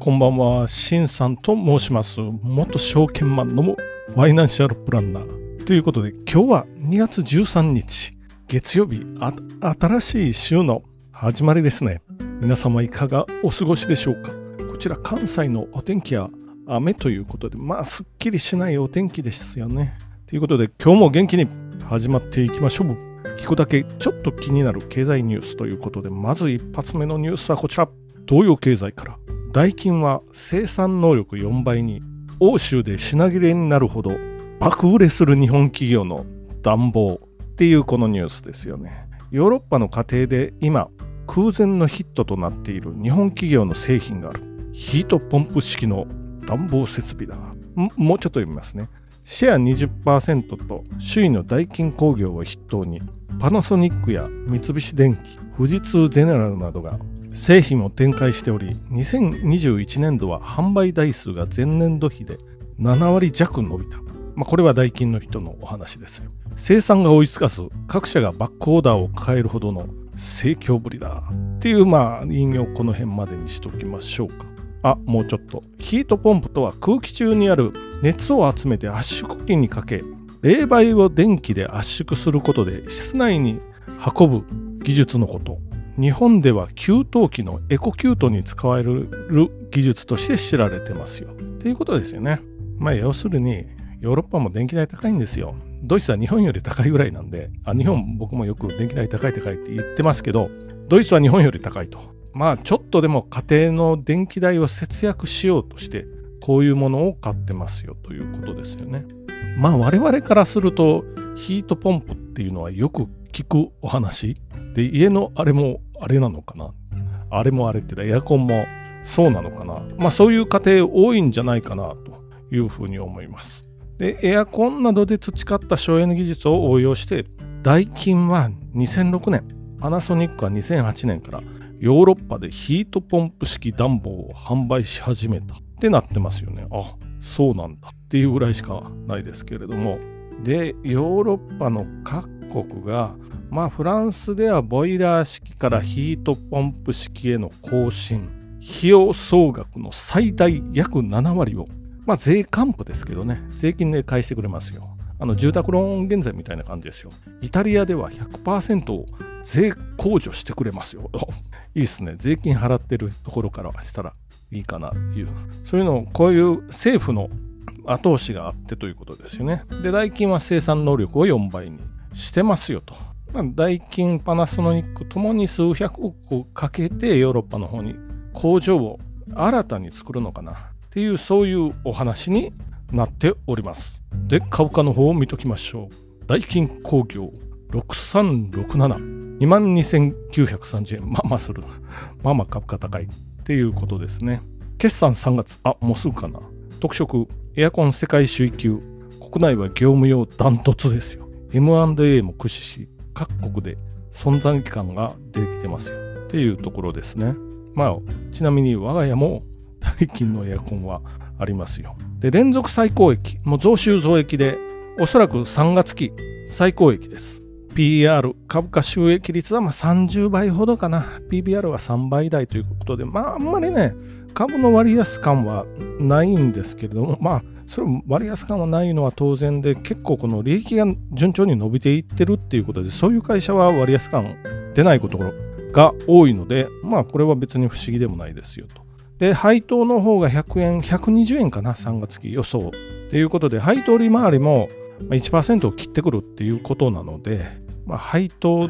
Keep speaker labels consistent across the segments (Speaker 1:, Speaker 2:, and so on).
Speaker 1: こんばんは、しんさんと申します。元証券マンのファイナンシャルプランナー。ということで、今日は2月13日、月曜日、新しい週の始まりですね。皆様いかがお過ごしでしょうか？こちら関西のお天気は雨ということで、まあ、すっきりしないお天気ですよね。ということで、今日も元気に始まっていきましょう。聞くだけちょっと気になる経済ニュースということで、まず一発目のニュースはこちら。東洋経済から。ダイキンは生産能力4倍に欧州で品切れになるほど爆売れする日本企業の暖房っていうこのニュースですよね。ヨーロッパの家庭で今空前のヒットとなっている日本企業の製品がある。ヒートポンプ式の暖房設備だもうちょっと読みますね。シェア20%と首位のダイキン工業を筆頭にパナソニックや三菱電機富士通ゼネラルなどが製品を展開しており2021年度は販売台数が前年度比で7割弱伸びた、まあ、これは代金の人のお話ですよ。生産が追いつかず各社がバックオーダーを抱えるほどの盛況ぶりだ。っていうまあ引用この辺までにしておきましょうか。あもうちょっと。ヒートポンプとは空気中にある熱を集めて圧縮機にかけ冷媒を電気で圧縮することで室内に運ぶ技術のこと。日本では給湯器のエコキュートに使われる技術として知られてますよ。っていうことですよね。まあ要するにヨーロッパも電気代高いんですよ。ドイツは日本より高いぐらいなんで、あ日本僕もよく電気代高い高いって言ってますけど、ドイツは日本より高いと。まあちょっとでも家庭の電気代を節約しようとして、こういうものを買ってますよということですよね。まあ我々からするとヒートポンプっていうのはよく聞くお話で家のあれもあれなのかな？あれもあれってエアコンもそうなのかな？まあそういう家庭多いんじゃないかなというふうに思います。で、エアコンなどで培った省エネ技術を応用して、ダイキンは2006年、パナソニックは2008年からヨーロッパでヒートポンプ式暖房を販売し始めたってなってますよね。あ、そうなんだっていうぐらいしかないですけれども。で、ヨーロッパの各国がまあフランスではボイラー式からヒートポンプ式への更新。費用総額の最大約7割を。まあ税還付ですけどね。税金で返してくれますよ。あの住宅ローン減税みたいな感じですよ。イタリアでは100%を税控除してくれますよ。いいっすね。税金払ってるところからしたらいいかなっていう。そういうのをこういう政府の後押しがあってということですよね。で代金は生産能力を4倍にしてますよと。まあ、ダイキン、パナソニックともに数百億をかけてヨーロッパの方に工場を新たに作るのかなっていうそういうお話になっております。で、株価の方を見ときましょう。ダイキン工業6367、22,930円。まあまあする。まあまあ株価高いっていうことですね。決算3月、あ、もうすぐかな。特色、エアコン世界首位級。国内は業務用ダントツですよ。M&A も駆使し、各国で存在感が出てきてますよっていうところですね。まあ、ちなみに我が家も代金のエアコンはありますよ。で、連続最高益、もう増収増益で、おそらく3月期最高益です。PR、株価収益率はま30倍ほどかな。PBR は3倍台ということで、まあ、あんまりね、株の割安感はないんですけれども、まあ、それ割安感はないのは当然で、結構この利益が順調に伸びていってるっていうことで、そういう会社は割安感出ないことが多いので、まあこれは別に不思議でもないですよと。で、配当の方が100円、120円かな、3月期予想。ということで、配当利回りも1%を切ってくるっていうことなので、まあ、配当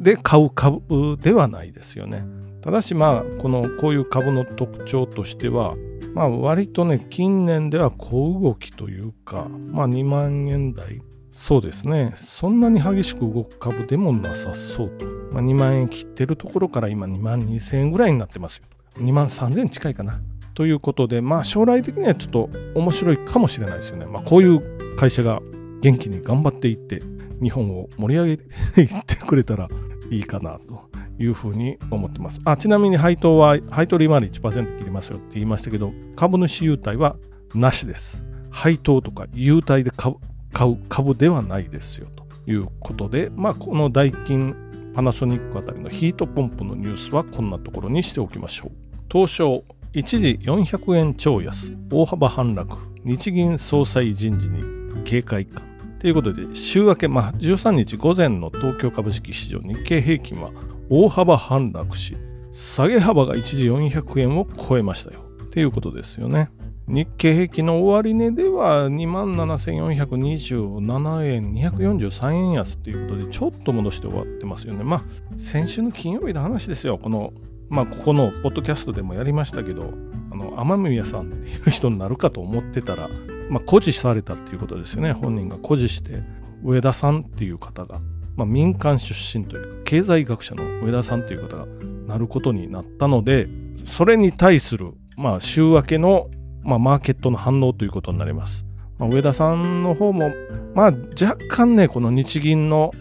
Speaker 1: で買う株ではないですよね。ただしまあこのこういう株の特徴としてはまあ割とね、近年では小動きというか、まあ2万円台、そうですね、そんなに激しく動く株でもなさそうと。まあ、2万円切ってるところから今2万2000円ぐらいになってますよ。2万3000円近いかな。ということで、まあ将来的にはちょっと面白いかもしれないですよね。まあこういう会社が元気に頑張っていって、日本を盛り上げていってくれたらいいかなというふうに思ってます。あちなみに配当は、配当利回り1%切りますよって言いましたけど、株主優待はなしです。配当とか優待で買う株ではないですよということで、まあ、このダイキン、パナソニックあたりのヒートポンプのニュースはこんなところにしておきましょう。東証一時400円超安、大幅反落、日銀総裁人事に警戒感。ということで、週明け、まあ、13日午前の東京株式市場日経平均は大幅反落し、下げ幅が一時400円を超えましたよ。ということですよね。日経平均の終値では27,427円、243円安ということで、ちょっと戻して終わってますよね。まあ、先週の金曜日の話ですよ。この、まあ、ここのポッドキャストでもやりましたけど、あの、天宮さんっていう人になるかと思ってたら、まあ、誇示されたっていうことですよね。本人が誇示して、上田さんっていう方が、まあ、民間出身というか、経済学者の上田さんという方がなることになったので、それに対する、まあ、週明けのまあ、マーケットの反応ということになります。まあ、上田さんの方も、まあ、若干ね、この日銀の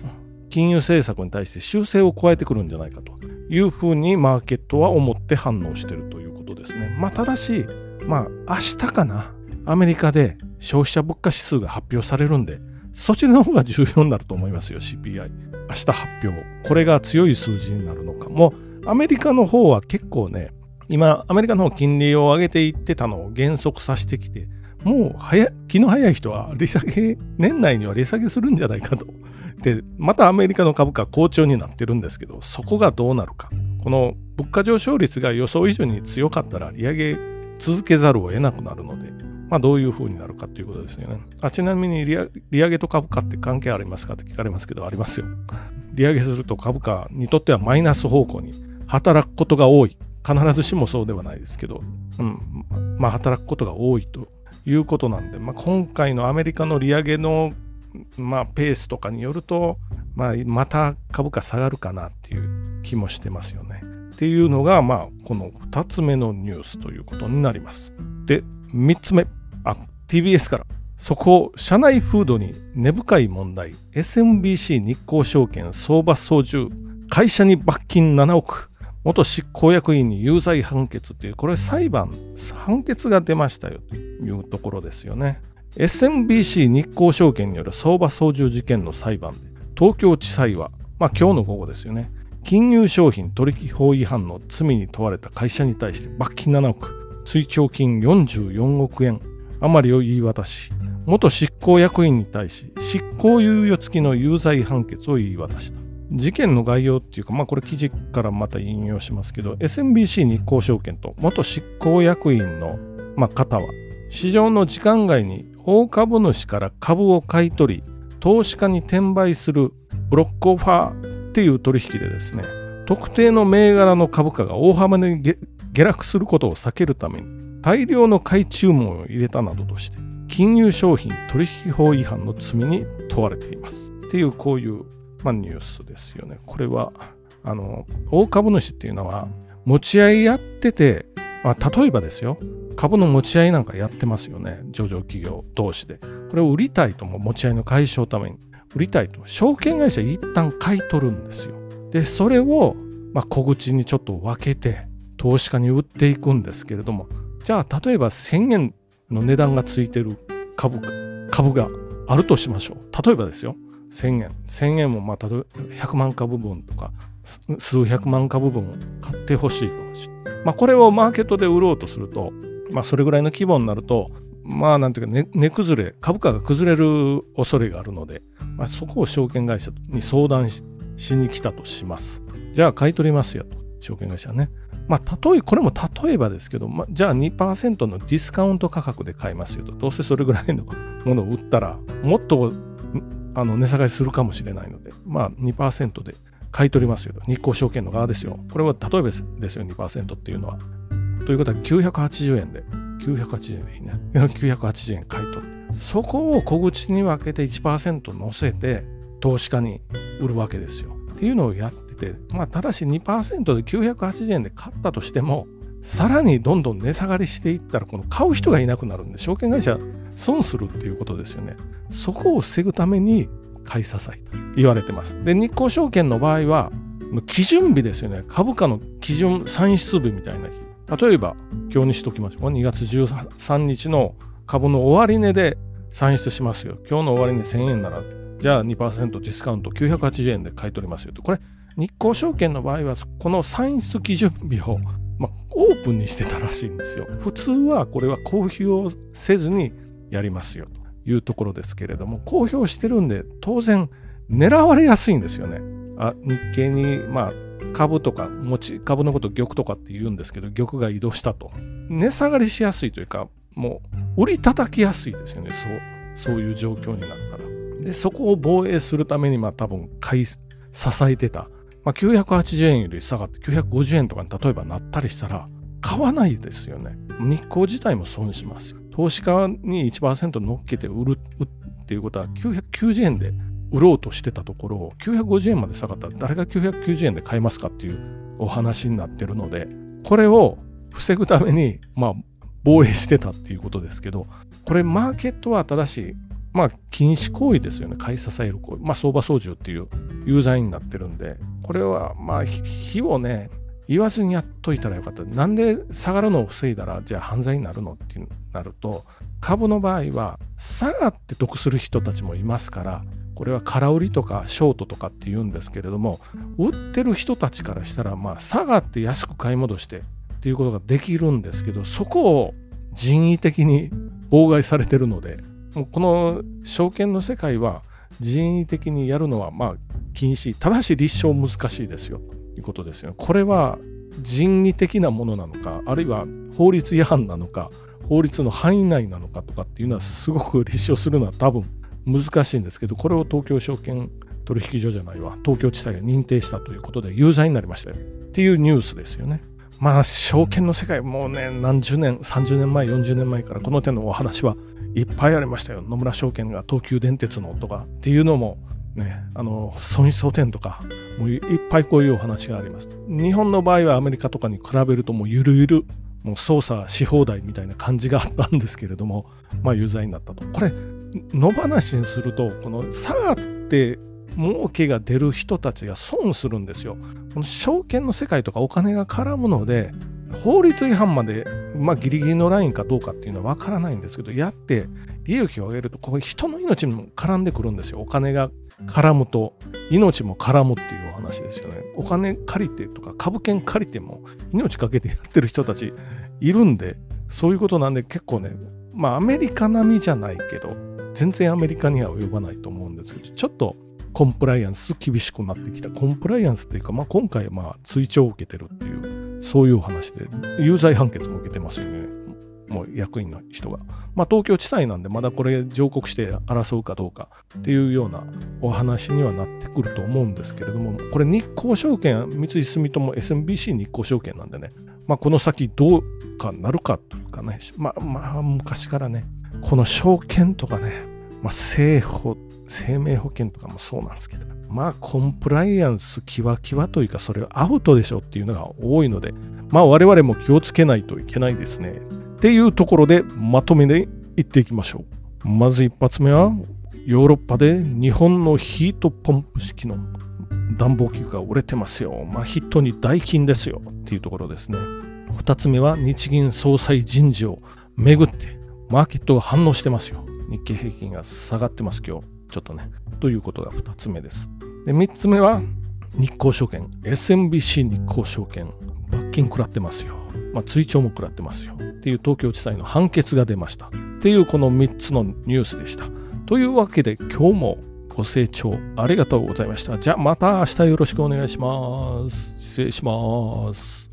Speaker 1: 金融政策に対して修正を加えてくるんじゃないかというふうにマーケットは思って反応しているということですね。まあ、ただし、まあ、明日かな、アメリカで消費者物価指数が発表されるんで、そちらの方が重要になると思いますよ、CPI。明日発表。これが強い数字になるのかも。アメリカの方は結構ね、今、アメリカの方金利を上げていってたのを減速させてきて、もう早気の早い人は利下げ、年内には利下げするんじゃないかと。で、またアメリカの株価好調になってるんですけど、そこがどうなるか。この物価上昇率が予想以上に強かったら利上げ続けざるを得なくなるので、まあ、どういうふうになるかということですよね。あちなみに利上げと株価って関係ありますかって聞かれますけど、ありますよ。利上げすると株価にとってはマイナス方向に働くことが多い。必ずしもそうではないですけど、うん、まあ働くことが多いということなんで、まあ、今回のアメリカの利上げの、まあ、ペースとかによると、まあ、また株価下がるかなっていう気もしてますよね。っていうのが、まあ、この2つ目のニュースということになります。で、3つ目、あ、TBS から。そこを、社内風土に根深い問題、SMBC 日興証券相場操縦、会社に罰金7億、元執行役員に有罪判決っていう、これ裁判、判決が出ましたよというところですよね。SMBC 日興証券による相場操縦事件の裁判で、東京地裁は、まあ今日の午後ですよね、金融商品取引法違反の罪に問われた会社に対して罰金7億、追徴金44億円余りを言い渡し、元執行役員に対し執行猶予付きの有罪判決を言い渡した。事件の概要っていうか、まあこれ記事からまた引用しますけど、SMBC 日興証券と元執行役員の、まあ、方は、市場の時間外に大株主から株を買い取り、投資家に転売するブロックオファーっていう取引でですね、特定の銘柄の株価が大幅に下落することを避けるために、大量の買い注文を入れたなどとして、金融商品取引法違反の罪に問われています。っていうこういうまあ、ニュースですよね。これは、あの、大株主っていうのは、持ち合いやってて、まあ、例えばですよ、株の持ち合いなんかやってますよね。上場企業同士で。これを売りたいとも持ち合いの解消のために、売りたいと。証券会社一旦買い取るんですよ。で、それを、まあ、小口にちょっと分けて、投資家に売っていくんですけれども、じゃあ、例えば1000円の値段がついてる株株があるとしましょう。例えばですよ。1000円1000円もまた100万株分とか数百万株分を買ってほしいと、まあ、これをマーケットで売ろうとすると、まあ、それぐらいの規模になるとまあなんていうか値、崩れ株価が崩れる恐れがあるので、まあ、そこを証券会社に相談しに来たとしますじゃあ買い取りますよと証券会社はねまあ、例え、これも例えばですけど、まあ、じゃあ2%のディスカウント価格で買いますよと。どうせそれぐらいのものを売ったら、もっとあの値下がりするかもしれないので、まあ2%で買い取りますよと。日興証券の側ですよ。これは例えばですよ、2%っていうのは。ということは980円で、980円でいいね。980円買い取って。そこを小口に分けて1%乗せて投資家に売るわけですよ。っていうのをやってて、まあただし2%で980円で買ったとしても、さらにどんどん値下がりしていったら、この買う人がいなくなるんで、証券会社損するっていうことですよね。そこを防ぐために買い支えと言われてます。で、日興証券の場合は、基準日ですよね。株価の基準算出日みたいな日。例えば、今日にしときましょう。2月13日の株の終値で算出しますよ。今日の終値1000円なら、じゃあ2%ディスカウント980円で買い取りますよと。これ、日興証券の場合は、この算出基準日をまあ、オープンにしてたらしいんですよ。普通はこれは公表せずにやりますよというところですけれども、公表してるんで当然狙われやすいんですよね。日経に、まあ、株とか持ち株のこと玉とかって言うんですけど玉が移動したと。値下がりしやすいというかもう売り叩きやすいですよね。そうそういう状況になったら。でそこを防衛するためにまあ多分買い支えてた、まあ、980円より下がって950円とかに例えばなったりしたら買わないですよね。日光自体も損します投資家に1%乗っけて売るっていうことは990円で売ろうとしてたところ950円まで下がった。ら誰が990円で買いますかっていうお話になってるのでこれを防ぐためにまあ防衛してたっていうことですけどこれマーケットは正しいまあ禁止行為ですよね。買い支える行為。まあ相場操縦っていう有罪になってるんでこれはまあ火をね言わずにやっといたらよかった。なんで下がるのを防いだら、じゃあ犯罪になるのってなると、株の場合は、下がって得する人たちもいますから、これは空売りとかショートとかって言うんですけれども売ってる人たちからしたらまあ下がって安く買い戻してっていうことができるんですけどそこを人為的に妨害されてるのでもうこの証券の世界は人為的にやるのはまあ禁止ただし立証難しいですよということですよ。これは人為的なものなのかあるいは法律違反なのか法律の範囲内なのかとかっていうのはすごく立証するのは多分難しいんですけど、これを東京証券取引所じゃないわ、東京地裁が認定したということで有罪になりましたよっていうニュースですよね。まあ、証券の世界、もうね、何十年、30年前、40年前からこの手のお話はいっぱいありましたよ。野村証券が東急電鉄のとかっていうのも、ね、あの損失補填とか、もういっぱいこういうお話があります。日本の場合はアメリカとかに比べるともうゆるゆる、もう操作し放題みたいな感じがあったんですけれども、まあ有罪になったと。これ、野放しにするとこの下がって儲けが出る人たちが損するんですよ。この証券の世界とかお金が絡むので法律違反まで、まあ、ギリギリのラインかどうかっていうのは分からないんですけどやって利益を上げるとこれ人の命にも絡んでくるんですよ。お金が絡むと命も絡むっていうお話ですよね。お金借りてとか株券借りても命かけてやってる人たちいるんでそういうことなんで結構ねまあアメリカ並みじゃないけど全然アメリカには及ばないと思うんですけど、ちょっとコンプライアンス厳しくなってきた。コンプライアンスっていうか、まあ、今回まあ追徴を受けてるっていう、そういうお話で、有罪判決も受けてますよね。もう役員の人が。まあ、東京地裁なんで、まだこれ上告して争うかどうかっていうようなお話にはなってくると思うんですけれども、これ日興証券、三井住友 SMBC 日興証券なんでね、まあ、この先どうかなるかというかね、まあ、まあ、昔からね、この証券とかね、まあ、政保、生命保険とかもそうなんですけど、まあ、コンプライアンスキワキワというか、それアウトでしょっていうのが多いので、まあ、我々も気をつけないといけないですね。っていうところで、まとめでいっていきましょう。まず一発目は、ヨーロッパで日本のヒートポンプ式の暖房器具が売れてますよ。まあ、ヒットに代金ですよっていうところですね。2つ目は日銀総裁人事をめぐってマーケットが反応してますよ。日経平均が下がってます、今日。ちょっとね。ということが2つ目です。で、3つ目は日興証券、SMBC 日興証券、罰金食らってますよ。まあ、追徴も食らってますよ。っていう東京地裁の判決が出ました。っていうこの3つのニュースでした。というわけで今日もご清聴ありがとうございました。じゃあまた明日よろしくお願いします。失礼します。